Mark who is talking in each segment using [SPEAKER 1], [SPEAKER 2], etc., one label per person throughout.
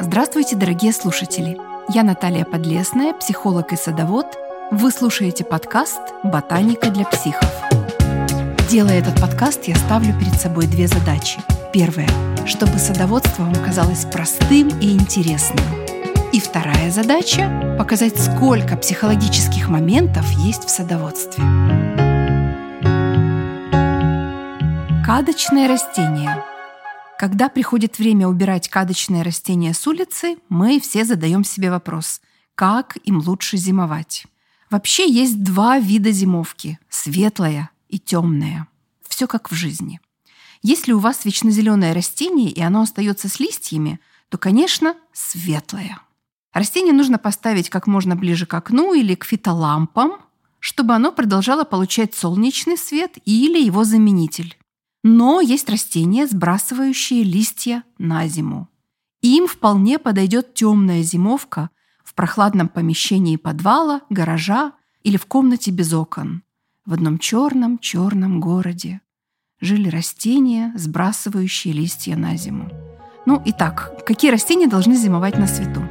[SPEAKER 1] Здравствуйте, дорогие слушатели! Я Наталья Подлесная, психолог и садовод. Вы слушаете подкаст «Ботаника для психов». Делая этот подкаст, я ставлю перед собой две задачи. Первая – чтобы садоводство вам казалось простым и интересным. И вторая задача – показать, сколько психологических моментов есть в садоводстве. Кадочное растение – когда приходит время убирать кадочные растения с улицы, мы все задаем себе вопрос, как им лучше зимовать. Вообще есть два вида зимовки – светлая и темная. Все как в жизни. Если у вас вечно зеленое растение и оно остается с листьями, то, конечно, светлое. Растение нужно поставить как можно ближе к окну или к фитолампам, чтобы оно продолжало получать солнечный свет или его заменитель но есть растения, сбрасывающие листья на зиму. Им вполне подойдет темная зимовка в прохладном помещении подвала, гаража или в комнате без окон. В одном черном-черном городе жили растения, сбрасывающие листья на зиму. Ну, итак, какие растения должны зимовать на свету?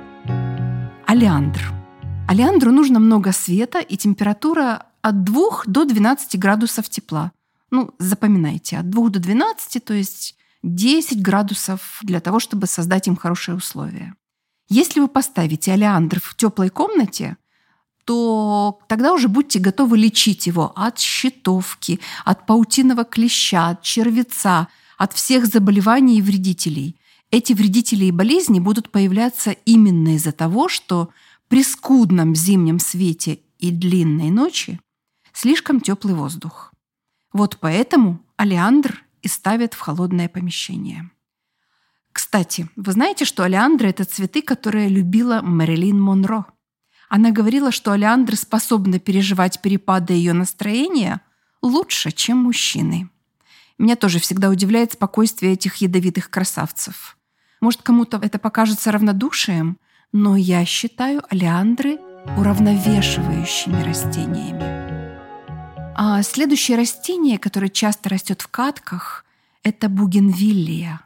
[SPEAKER 1] Алиандр. Алиандру нужно много света и температура от 2 до 12 градусов тепла. Ну, запоминайте, от 2 до 12, то есть 10 градусов для того, чтобы создать им хорошие условия. Если вы поставите олеандр в теплой комнате, то тогда уже будьте готовы лечить его от щитовки, от паутиного клеща, от червеца, от всех заболеваний и вредителей. Эти вредители и болезни будут появляться именно из-за того, что при скудном зимнем свете и длинной ночи слишком теплый воздух. Вот поэтому олеандр и ставят в холодное помещение. Кстати, вы знаете, что олеандры – это цветы, которые любила Мэрилин Монро. Она говорила, что олеандры способны переживать перепады ее настроения лучше, чем мужчины. Меня тоже всегда удивляет спокойствие этих ядовитых красавцев. Может, кому-то это покажется равнодушием, но я считаю олеандры уравновешивающими растениями. А следующее растение, которое часто растет в катках, это бугенвиллия.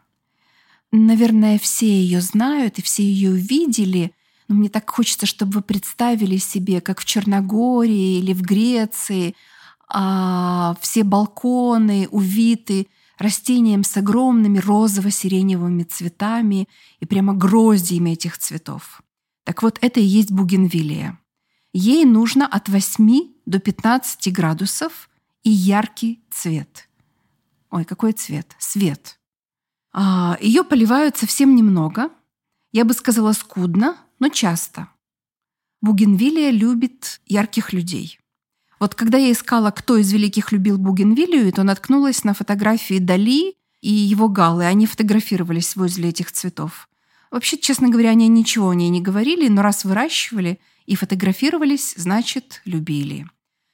[SPEAKER 1] Наверное, все ее знают и все ее видели, но мне так хочется, чтобы вы представили себе, как в Черногории или в Греции а, все балконы увиты растением с огромными розово-сиреневыми цветами и прямо гроздьями этих цветов. Так вот, это и есть бугенвиллия. Ей нужно от 8 до 15 градусов и яркий цвет. Ой, какой цвет? Свет. А, ее поливают совсем немного. Я бы сказала скудно, но часто. Бугенвилия любит ярких людей. Вот когда я искала, кто из великих любил Бугенвилию, то наткнулась на фотографии Дали и его галы. Они фотографировались возле этих цветов. Вообще, честно говоря, они ничего о ней не говорили, но раз выращивали и фотографировались, значит, любили.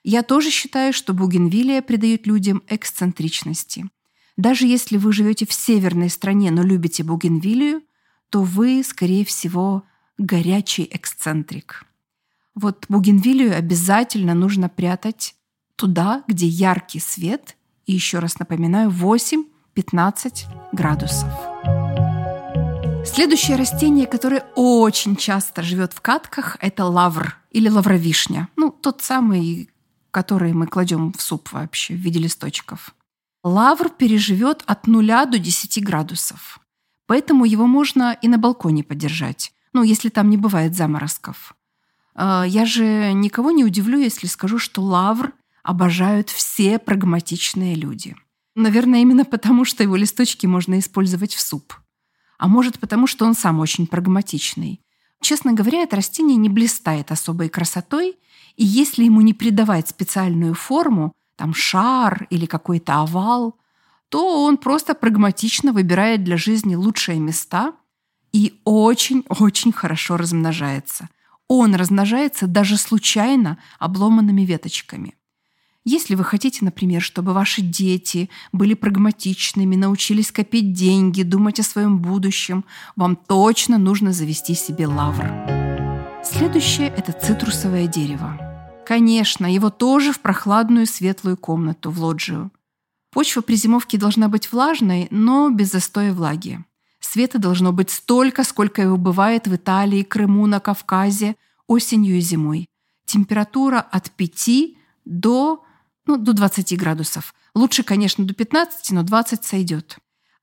[SPEAKER 1] Я тоже считаю, что бугенвилия придает людям эксцентричности. Даже если вы живете в северной стране, но любите бугенвилию, то вы, скорее всего, горячий эксцентрик. Вот бугенвилию обязательно нужно прятать туда, где яркий свет, и еще раз напоминаю, 8-15 градусов. Следующее растение, которое очень часто живет в катках, это лавр или лавровишня. Ну, тот самый, который мы кладем в суп вообще в виде листочков. Лавр переживет от 0 до 10 градусов. Поэтому его можно и на балконе подержать, ну, если там не бывает заморозков. А, я же никого не удивлю, если скажу, что лавр обожают все прагматичные люди. Наверное, именно потому, что его листочки можно использовать в суп – а может потому, что он сам очень прагматичный. Честно говоря, это растение не блистает особой красотой, и если ему не придавать специальную форму, там шар или какой-то овал, то он просто прагматично выбирает для жизни лучшие места и очень-очень хорошо размножается. Он размножается даже случайно обломанными веточками. Если вы хотите, например, чтобы ваши дети были прагматичными, научились копить деньги, думать о своем будущем, вам точно нужно завести себе лавр. Следующее – это цитрусовое дерево. Конечно, его тоже в прохладную светлую комнату, в лоджию. Почва при зимовке должна быть влажной, но без застоя влаги. Света должно быть столько, сколько его бывает в Италии, Крыму, на Кавказе, осенью и зимой. Температура от 5 до, ну, до 20 градусов. Лучше, конечно, до 15, но 20 сойдет.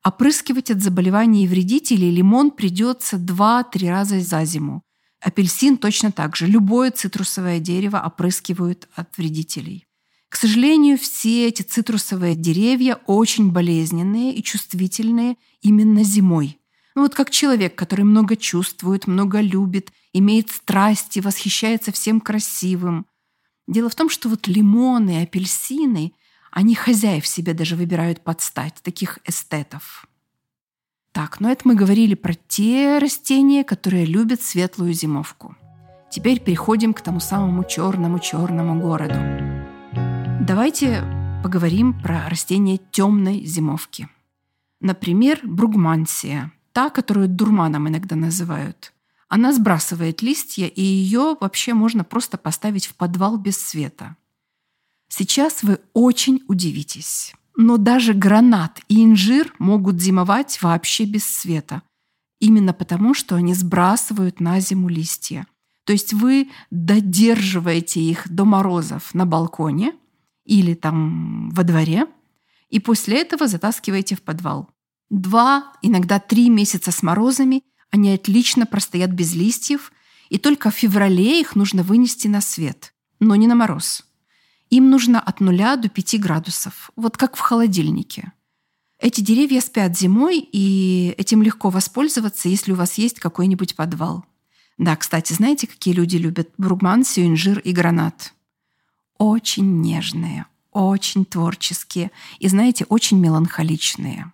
[SPEAKER 1] Опрыскивать от заболеваний и вредителей лимон придется 2-3 раза за зиму. Апельсин точно так же. Любое цитрусовое дерево опрыскивают от вредителей. К сожалению, все эти цитрусовые деревья очень болезненные и чувствительные именно зимой. Ну вот как человек, который много чувствует, много любит, имеет страсти, восхищается всем красивым. Дело в том, что вот лимоны, апельсины, они хозяев себе даже выбирают под стать, таких эстетов. Так, ну это мы говорили про те растения, которые любят светлую зимовку. Теперь переходим к тому самому черному-черному городу. Давайте поговорим про растения темной зимовки. Например, бругмансия, та, которую дурманом иногда называют. Она сбрасывает листья, и ее вообще можно просто поставить в подвал без света. Сейчас вы очень удивитесь. Но даже гранат и инжир могут зимовать вообще без света. Именно потому, что они сбрасывают на зиму листья. То есть вы додерживаете их до морозов на балконе или там во дворе, и после этого затаскиваете в подвал. Два, иногда три месяца с морозами они отлично простоят без листьев, и только в феврале их нужно вынести на свет, но не на мороз. Им нужно от нуля до 5 градусов, вот как в холодильнике. Эти деревья спят зимой, и этим легко воспользоваться, если у вас есть какой-нибудь подвал. Да, кстати, знаете, какие люди любят бругмансию, инжир и гранат? Очень нежные, очень творческие и, знаете, очень меланхоличные.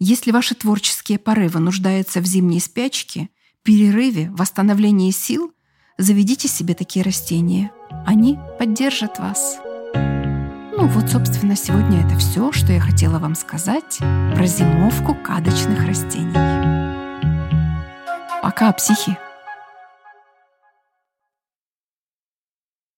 [SPEAKER 1] Если ваши творческие порывы нуждаются в зимней спячке, перерыве, восстановлении сил, заведите себе такие растения. Они поддержат вас. Ну вот, собственно, сегодня это все, что я хотела вам сказать про зимовку кадочных растений. Пока, психи!